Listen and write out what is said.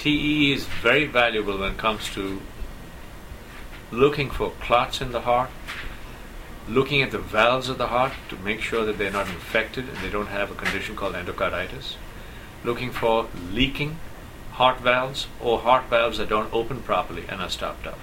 TEE is very valuable when it comes to looking for clots in the heart, looking at the valves of the heart to make sure that they're not infected and they don't have a condition called endocarditis, looking for leaking heart valves or heart valves that don't open properly and are stopped up.